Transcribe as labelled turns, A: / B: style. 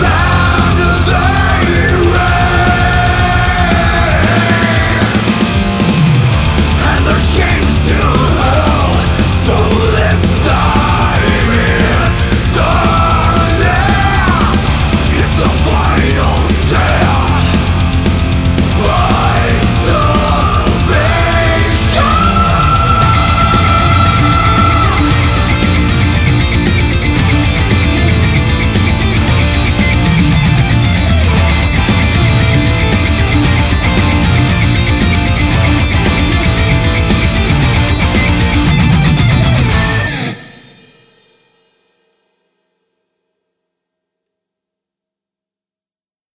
A: Bye.